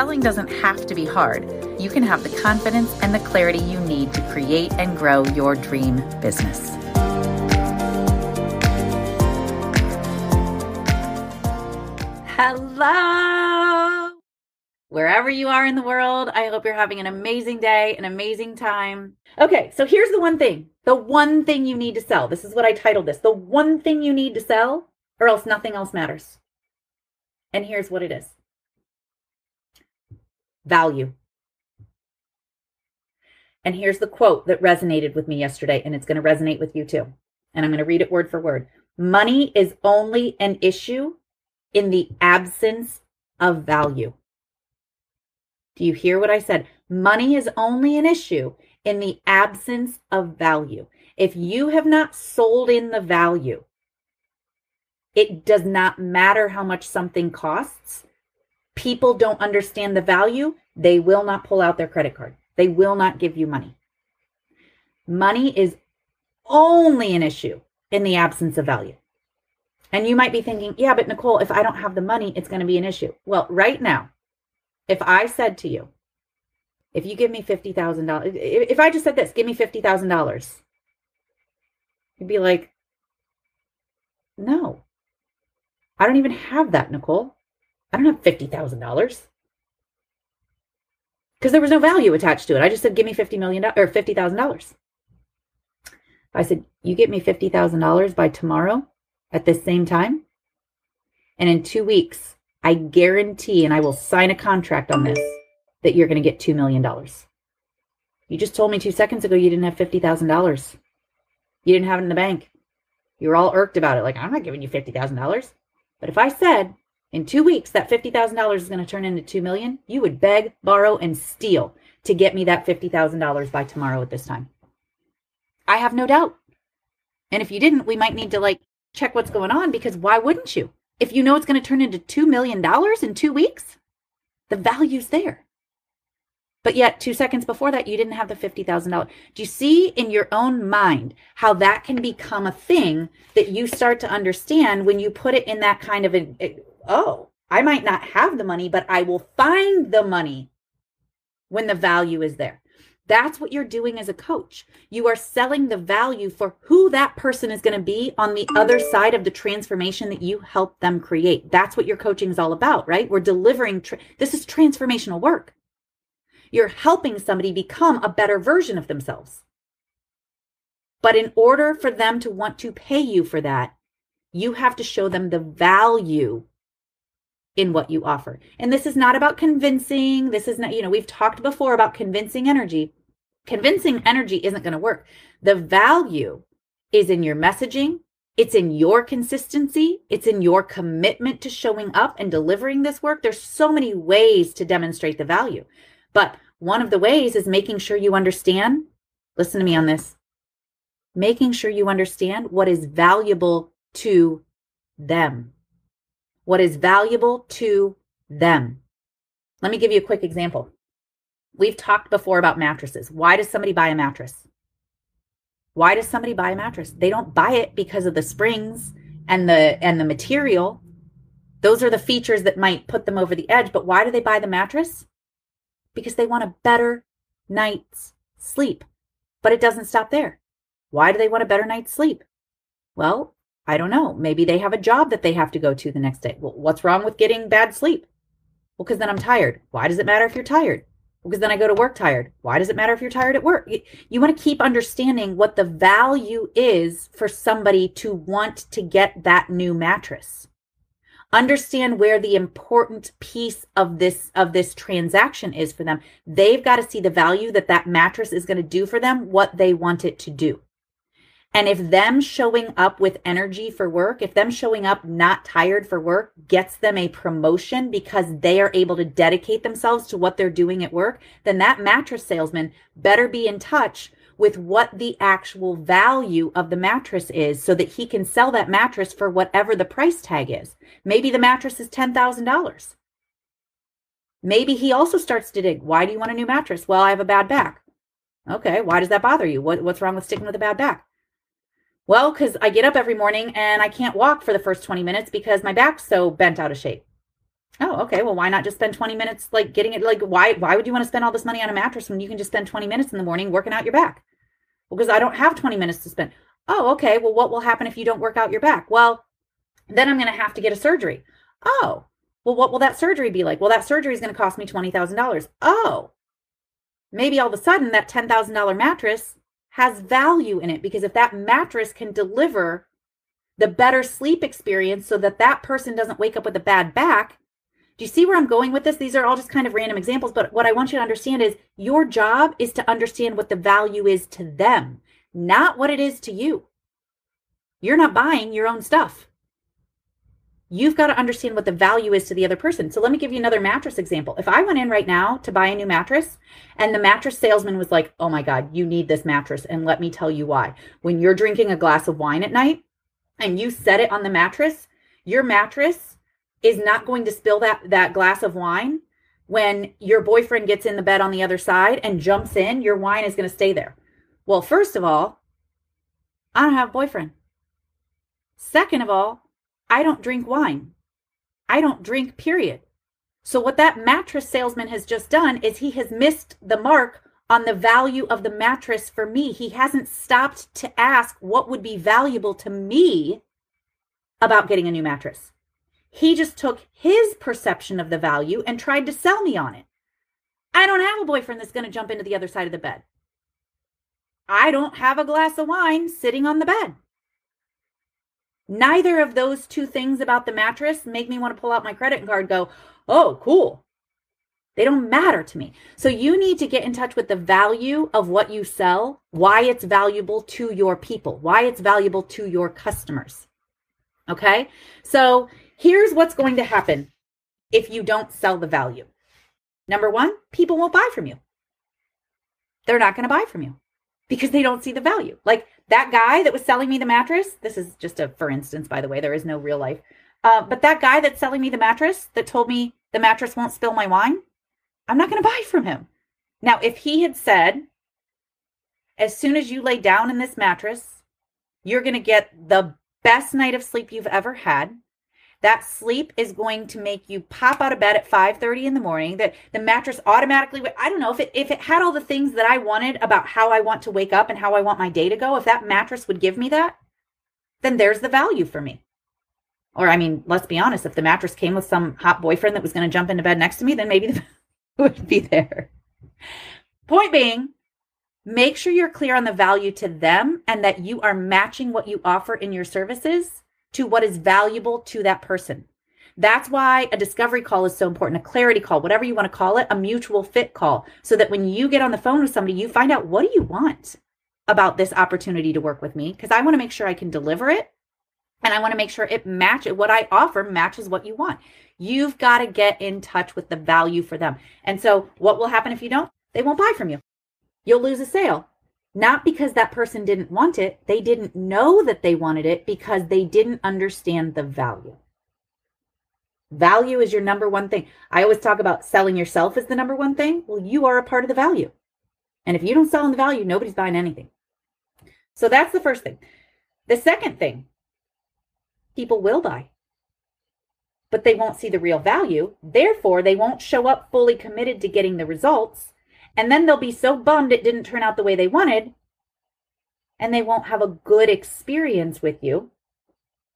Selling doesn't have to be hard. You can have the confidence and the clarity you need to create and grow your dream business. Hello! Wherever you are in the world, I hope you're having an amazing day, an amazing time. Okay, so here's the one thing the one thing you need to sell. This is what I titled this the one thing you need to sell, or else nothing else matters. And here's what it is value. And here's the quote that resonated with me yesterday, and it's going to resonate with you too. And I'm going to read it word for word. Money is only an issue in the absence of value. Do you hear what I said? Money is only an issue in the absence of value. If you have not sold in the value, it does not matter how much something costs people don't understand the value, they will not pull out their credit card. They will not give you money. Money is only an issue in the absence of value. And you might be thinking, yeah, but Nicole, if I don't have the money, it's going to be an issue. Well, right now, if I said to you, if you give me $50,000, if I just said this, give me $50,000, you'd be like, no, I don't even have that, Nicole. I don't have $50,000 because there was no value attached to it. I just said, give me $50 million or $50,000. I said, you get me $50,000 by tomorrow at this same time. And in two weeks, I guarantee, and I will sign a contract on this, that you're going to get $2 million. You just told me two seconds ago you didn't have $50,000. You didn't have it in the bank. You were all irked about it. Like, I'm not giving you $50,000. But if I said, in two weeks, that $50,000 is going to turn into 2 million. You would beg, borrow, and steal to get me that $50,000 by tomorrow at this time. I have no doubt. And if you didn't, we might need to like check what's going on because why wouldn't you? If you know it's going to turn into $2 million in two weeks, the value's there. But yet, two seconds before that, you didn't have the $50,000. Do you see in your own mind how that can become a thing that you start to understand when you put it in that kind of a, oh, I might not have the money, but I will find the money when the value is there. That's what you're doing as a coach. You are selling the value for who that person is going to be on the other side of the transformation that you help them create. That's what your coaching is all about, right? We're delivering, tra- this is transformational work. You're helping somebody become a better version of themselves. But in order for them to want to pay you for that, you have to show them the value in what you offer. And this is not about convincing. This is not, you know, we've talked before about convincing energy. Convincing energy isn't going to work. The value is in your messaging, it's in your consistency, it's in your commitment to showing up and delivering this work. There's so many ways to demonstrate the value. But one of the ways is making sure you understand, listen to me on this, making sure you understand what is valuable to them what is valuable to them. Let me give you a quick example. We've talked before about mattresses. Why does somebody buy a mattress? Why does somebody buy a mattress? They don't buy it because of the springs and the and the material. Those are the features that might put them over the edge, but why do they buy the mattress? Because they want a better night's sleep. But it doesn't stop there. Why do they want a better night's sleep? Well, I don't know. Maybe they have a job that they have to go to the next day. Well, what's wrong with getting bad sleep? Well, because then I'm tired. Why does it matter if you're tired? Because then I go to work tired. Why does it matter if you're tired at work? You, you want to keep understanding what the value is for somebody to want to get that new mattress. Understand where the important piece of this of this transaction is for them. They've got to see the value that that mattress is going to do for them, what they want it to do. And if them showing up with energy for work, if them showing up not tired for work gets them a promotion because they are able to dedicate themselves to what they're doing at work, then that mattress salesman better be in touch with what the actual value of the mattress is so that he can sell that mattress for whatever the price tag is. Maybe the mattress is $10,000. Maybe he also starts to dig, why do you want a new mattress? Well, I have a bad back. Okay, why does that bother you? What, what's wrong with sticking with a bad back? Well, because I get up every morning and I can't walk for the first 20 minutes because my back's so bent out of shape. Oh, okay. Well, why not just spend 20 minutes like getting it? Like, why why would you want to spend all this money on a mattress when you can just spend 20 minutes in the morning working out your back? Well, because I don't have 20 minutes to spend. Oh, okay. Well, what will happen if you don't work out your back? Well, then I'm going to have to get a surgery. Oh, well, what will that surgery be like? Well, that surgery is going to cost me $20,000. Oh, maybe all of a sudden that $10,000 mattress has value in it because if that mattress can deliver the better sleep experience so that that person doesn't wake up with a bad back, do you see where I'm going with this? These are all just kind of random examples, but what I want you to understand is your job is to understand what the value is to them, not what it is to you. You're not buying your own stuff. You've got to understand what the value is to the other person. So let me give you another mattress example. If I went in right now to buy a new mattress and the mattress salesman was like, oh my God, you need this mattress. And let me tell you why. When you're drinking a glass of wine at night and you set it on the mattress, your mattress is not going to spill that that glass of wine when your boyfriend gets in the bed on the other side and jumps in your wine is going to stay there well first of all i don't have a boyfriend second of all i don't drink wine i don't drink period so what that mattress salesman has just done is he has missed the mark on the value of the mattress for me he hasn't stopped to ask what would be valuable to me about getting a new mattress he just took his perception of the value and tried to sell me on it. I don't have a boyfriend that's going to jump into the other side of the bed. I don't have a glass of wine sitting on the bed. Neither of those two things about the mattress make me want to pull out my credit card go, oh, cool. They don't matter to me. So you need to get in touch with the value of what you sell, why it's valuable to your people, why it's valuable to your customers. Okay. So Here's what's going to happen if you don't sell the value. Number one, people won't buy from you. They're not going to buy from you because they don't see the value. Like that guy that was selling me the mattress, this is just a for instance, by the way, there is no real life. Uh, but that guy that's selling me the mattress that told me the mattress won't spill my wine, I'm not going to buy from him. Now, if he had said, as soon as you lay down in this mattress, you're going to get the best night of sleep you've ever had that sleep is going to make you pop out of bed at 5:30 in the morning that the mattress automatically I don't know if it if it had all the things that I wanted about how I want to wake up and how I want my day to go if that mattress would give me that then there's the value for me. Or I mean let's be honest if the mattress came with some hot boyfriend that was going to jump into bed next to me then maybe the would be there. Point being make sure you're clear on the value to them and that you are matching what you offer in your services to what is valuable to that person. That's why a discovery call is so important, a clarity call, whatever you want to call it, a mutual fit call, so that when you get on the phone with somebody, you find out what do you want about this opportunity to work with me? Because I want to make sure I can deliver it and I want to make sure it matches what I offer matches what you want. You've got to get in touch with the value for them. And so, what will happen if you don't? They won't buy from you. You'll lose a sale not because that person didn't want it, they didn't know that they wanted it because they didn't understand the value. Value is your number one thing. I always talk about selling yourself as the number one thing. Well, you are a part of the value. And if you don't sell in the value, nobody's buying anything. So that's the first thing. The second thing, people will buy, but they won't see the real value. Therefore, they won't show up fully committed to getting the results and then they'll be so bummed it didn't turn out the way they wanted. And they won't have a good experience with you.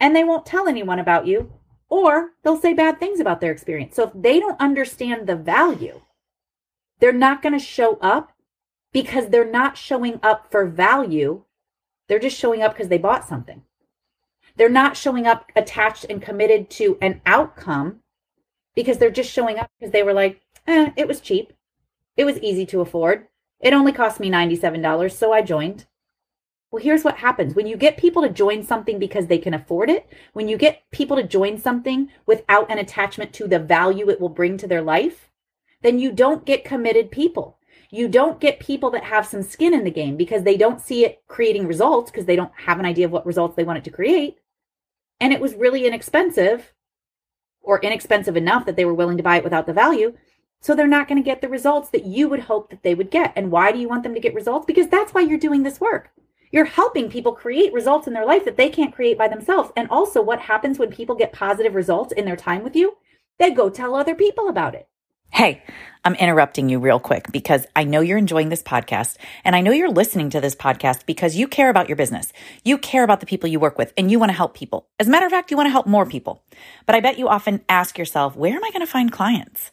And they won't tell anyone about you. Or they'll say bad things about their experience. So if they don't understand the value, they're not going to show up because they're not showing up for value. They're just showing up because they bought something. They're not showing up attached and committed to an outcome because they're just showing up because they were like, eh, it was cheap. It was easy to afford. It only cost me $97, so I joined. Well, here's what happens when you get people to join something because they can afford it, when you get people to join something without an attachment to the value it will bring to their life, then you don't get committed people. You don't get people that have some skin in the game because they don't see it creating results because they don't have an idea of what results they want it to create. And it was really inexpensive or inexpensive enough that they were willing to buy it without the value. So they're not going to get the results that you would hope that they would get. And why do you want them to get results? Because that's why you're doing this work. You're helping people create results in their life that they can't create by themselves. And also, what happens when people get positive results in their time with you? They go tell other people about it. Hey, I'm interrupting you real quick because I know you're enjoying this podcast and I know you're listening to this podcast because you care about your business. You care about the people you work with and you want to help people. As a matter of fact, you want to help more people. But I bet you often ask yourself, where am I going to find clients?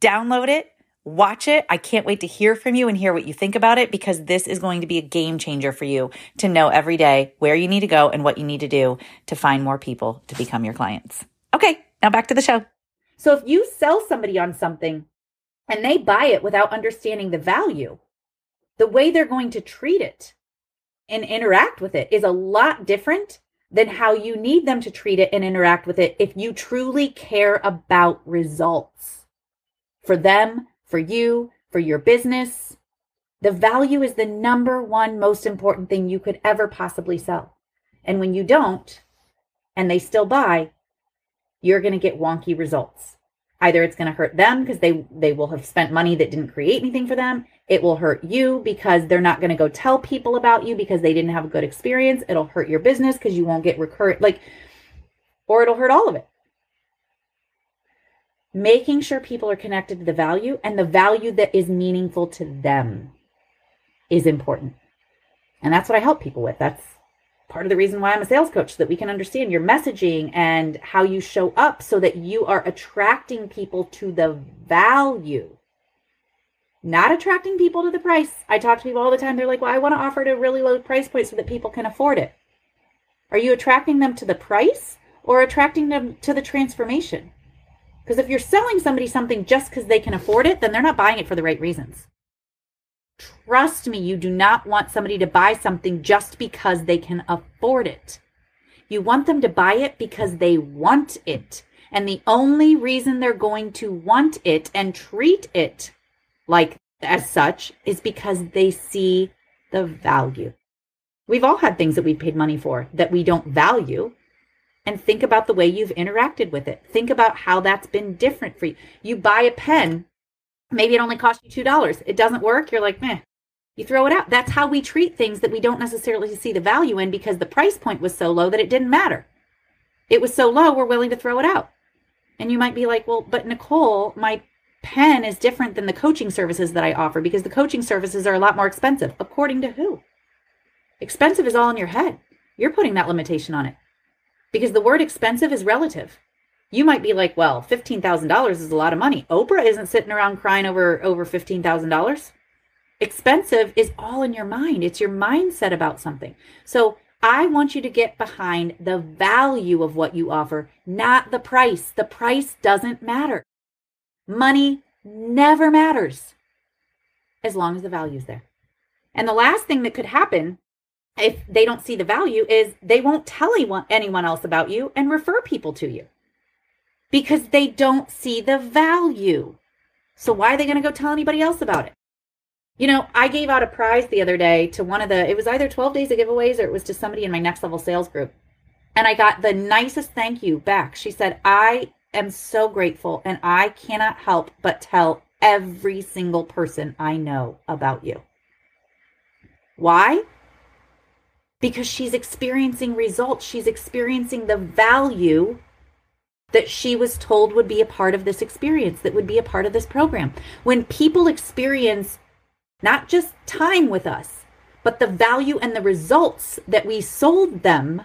download it Watch it. I can't wait to hear from you and hear what you think about it because this is going to be a game changer for you to know every day where you need to go and what you need to do to find more people to become your clients. Okay, now back to the show. So if you sell somebody on something and they buy it without understanding the value, the way they're going to treat it and interact with it is a lot different than how you need them to treat it and interact with it if you truly care about results for them for you, for your business. The value is the number one most important thing you could ever possibly sell. And when you don't, and they still buy, you're going to get wonky results. Either it's going to hurt them because they they will have spent money that didn't create anything for them. It will hurt you because they're not going to go tell people about you because they didn't have a good experience. It'll hurt your business because you won't get recurrent like or it'll hurt all of it making sure people are connected to the value and the value that is meaningful to them is important. And that's what I help people with. That's part of the reason why I'm a sales coach so that we can understand your messaging and how you show up so that you are attracting people to the value. Not attracting people to the price. I talk to people all the time. They're like, well, I want to offer at a really low price point so that people can afford it. Are you attracting them to the price or attracting them to the transformation? Because if you're selling somebody something just because they can afford it, then they're not buying it for the right reasons. Trust me, you do not want somebody to buy something just because they can afford it. You want them to buy it because they want it. And the only reason they're going to want it and treat it like as such is because they see the value. We've all had things that we've paid money for that we don't value and think about the way you've interacted with it. Think about how that's been different for you. You buy a pen, maybe it only costs you $2. It doesn't work. You're like, meh, you throw it out. That's how we treat things that we don't necessarily see the value in because the price point was so low that it didn't matter. It was so low, we're willing to throw it out. And you might be like, well, but Nicole, my pen is different than the coaching services that I offer because the coaching services are a lot more expensive. According to who? Expensive is all in your head. You're putting that limitation on it because the word expensive is relative. You might be like, well, $15,000 is a lot of money. Oprah isn't sitting around crying over over $15,000. Expensive is all in your mind. It's your mindset about something. So, I want you to get behind the value of what you offer, not the price. The price doesn't matter. Money never matters as long as the value is there. And the last thing that could happen if they don't see the value is they won't tell anyone, anyone else about you and refer people to you because they don't see the value. So why are they going to go tell anybody else about it? You know, I gave out a prize the other day to one of the, it was either 12 days of giveaways or it was to somebody in my next level sales group. And I got the nicest thank you back. She said, I am so grateful and I cannot help but tell every single person I know about you. Why? Because she's experiencing results. She's experiencing the value that she was told would be a part of this experience, that would be a part of this program. When people experience not just time with us, but the value and the results that we sold them,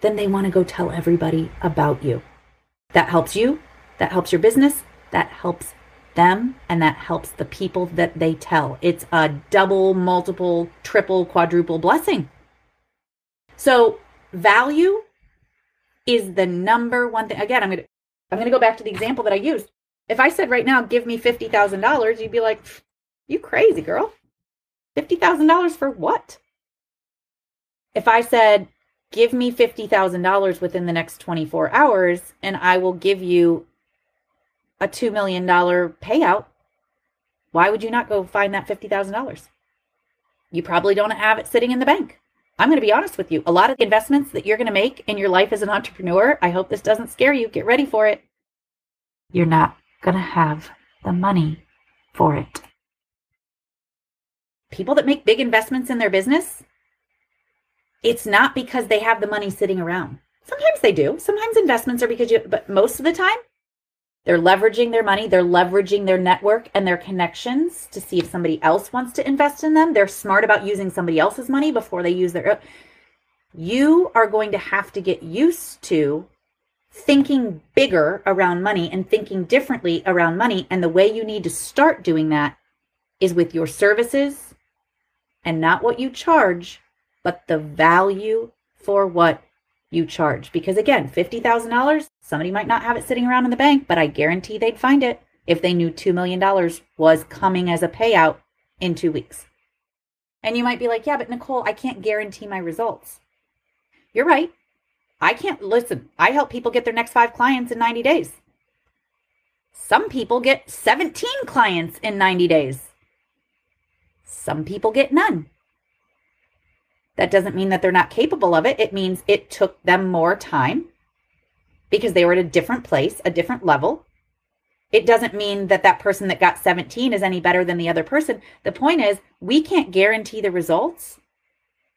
then they want to go tell everybody about you. That helps you, that helps your business, that helps them, and that helps the people that they tell. It's a double, multiple, triple, quadruple blessing. So, value is the number one thing. Again, I'm to I'm to go back to the example that I used. If I said right now, give me $50,000, you'd be like, you crazy, girl. $50,000 for what? If I said, give me $50,000 within the next 24 hours and I will give you a $2 million payout, why would you not go find that $50,000? You probably don't have it sitting in the bank. I'm going to be honest with you. A lot of the investments that you're going to make in your life as an entrepreneur, I hope this doesn't scare you. Get ready for it. You're not going to have the money for it people that make big investments in their business, it's not because they have the money sitting around. Sometimes they do. Sometimes investments are because you, but most of the time, they're leveraging their money, they're leveraging their network and their connections to see if somebody else wants to invest in them. They're smart about using somebody else's money before they use their You are going to have to get used to thinking bigger around money and thinking differently around money. And the way you need to start doing that is with your services and not what you charge, but the value for what you charge. Because again, $50,000, somebody might not have it sitting around in the bank, but I guarantee they'd find it if they knew $2 million was coming as a payout in two weeks. And you might be like, yeah, but Nicole, I can't guarantee my results. You're right. I can't listen. I help people get their next five clients in 90 days. Some people get 17 clients in 90 days. Some people get none. That doesn't mean that they're not capable of it. It means it took them more time because they were at a different place, a different level. It doesn't mean that that person that got 17 is any better than the other person. The point is, we can't guarantee the results.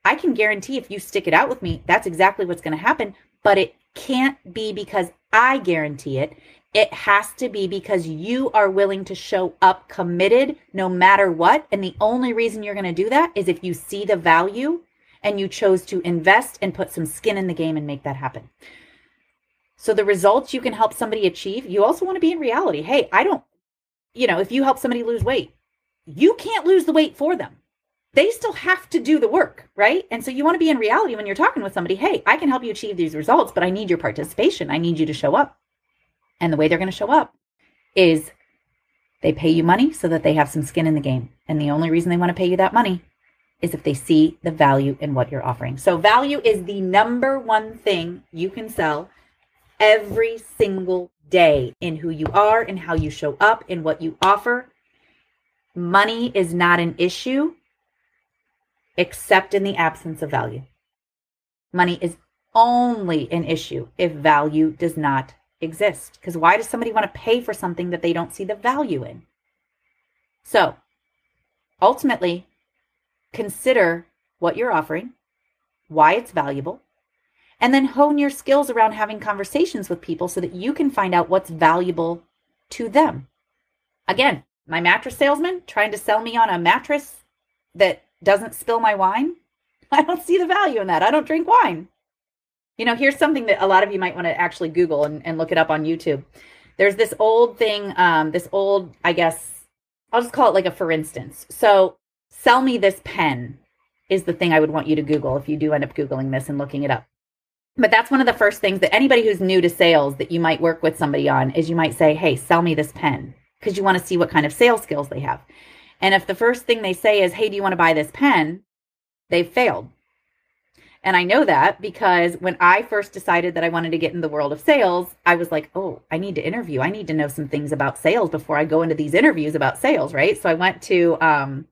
I can guarantee if you stick it out with me, that's exactly what's going to happen, but it can't be because I guarantee it. It has to be because you are willing to show up committed no matter what. And the only reason you're going to do that is if you see the value and you chose to invest and put some skin in the game and make that happen. So, the results you can help somebody achieve, you also want to be in reality. Hey, I don't, you know, if you help somebody lose weight, you can't lose the weight for them. They still have to do the work, right? And so you want to be in reality when you're talking with somebody. Hey, I can help you achieve these results, but I need your participation. I need you to show up. And the way they're going to show up is they pay you money so that they have some skin in the game. And the only reason they want to pay you that money is if they see the value in what you're offering. So, value is the number one thing you can sell every single day in who you are, in how you show up, in what you offer. Money is not an issue except in the absence of value. Money is only an issue if value does not exist. Because why does somebody want to pay for something that they don't see the value in? So ultimately, consider what you're offering, why it's valuable, and then hone your skills around having conversations with people so that you can find out what's valuable to them. Again, my mattress salesman trying to sell me on a mattress that doesn't spill my wine. I don't see the value in that. I don't drink wine. You know, here's something that a lot of you might want to actually Google and, and look it up on YouTube. There's this old thing, um, this old, I guess, I'll just call it like a for instance. So, sell me this pen is the thing I would want you to Google if you do end up Googling this and looking it up. But that's one of the first things that anybody who's new to sales that you might work with somebody on is you might say, hey, sell me this pen because you want to see what kind of sales skills they have. And if the first thing they say is, hey, do you want to buy this pen? They've failed and I know that because when I first decided that I wanted to get in the world of sales, I was like, oh, I need to interview. I need to know some things about sales before I go into these interviews about sales, right? So I went to um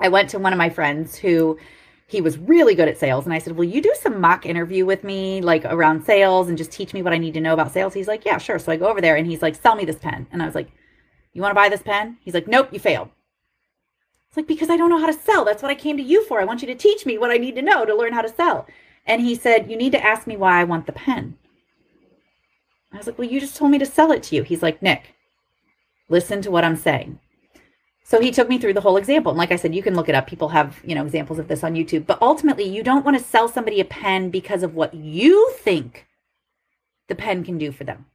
I went to one of my friends who he was really good at sales and I said, "Will you do some mock interview with me like around sales and just teach me what I need to know about sales?" He's like, "Yeah, sure." So I go over there and he's like, "Sell me this pen." And I was like, "You want to buy this pen?" He's like, "Nope, you failed." It's like, because I don't know how to sell. That's what I came to you for. I want you to teach me what I need to know to learn how to sell. And he said, You need to ask me why I want the pen. I was like, Well, you just told me to sell it to you. He's like, Nick, listen to what I'm saying. So he took me through the whole example. And like I said, you can look it up. People have, you know, examples of this on YouTube. But ultimately, you don't want to sell somebody a pen because of what you think the pen can do for them.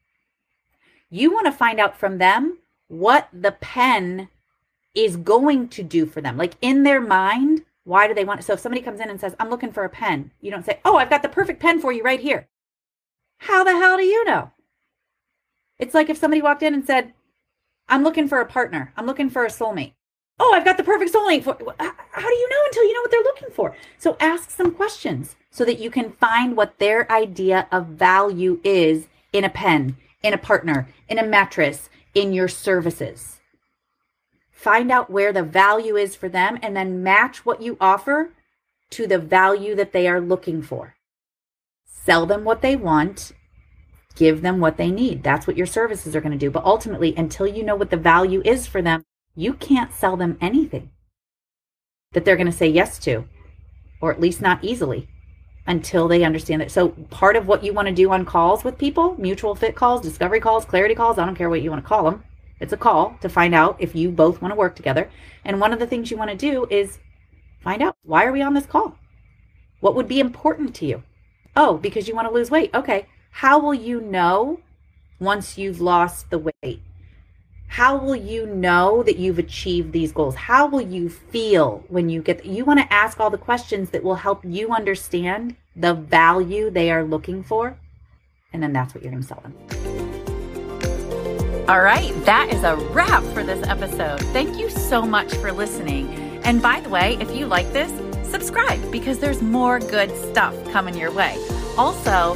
You want to find out from them what the pen is going to do for them. Like in their mind, why do they want it? So if somebody comes in and says, I'm looking for a pen, you don't say, Oh, I've got the perfect pen for you right here. How the hell do you know? It's like if somebody walked in and said, I'm looking for a partner, I'm looking for a soulmate. Oh, I've got the perfect soulmate for how do you know until you know what they're looking for? So ask some questions so that you can find what their idea of value is in a pen, in a partner, in a mattress, in your services. Find out where the value is for them and then match what you offer to the value that they are looking for. Sell them what they want, give them what they need. That's what your services are going to do. But ultimately, until you know what the value is for them, you can't sell them anything that they're going to say yes to, or at least not easily until they understand that. So, part of what you want to do on calls with people, mutual fit calls, discovery calls, clarity calls, I don't care what you want to call them, it's a call to find out if you both want to work together. And one of the things you want to do is find out why are we on this call? What would be important to you? Oh, because you want to lose weight. Okay. How will you know once you've lost the weight? How will you know that you've achieved these goals? How will you feel when you get you want to ask all the questions that will help you understand the value they are looking for? And then that's what you're going to sell them. All right, that is a wrap for this episode. Thank you so much for listening. And by the way, if you like this, subscribe because there's more good stuff coming your way. Also,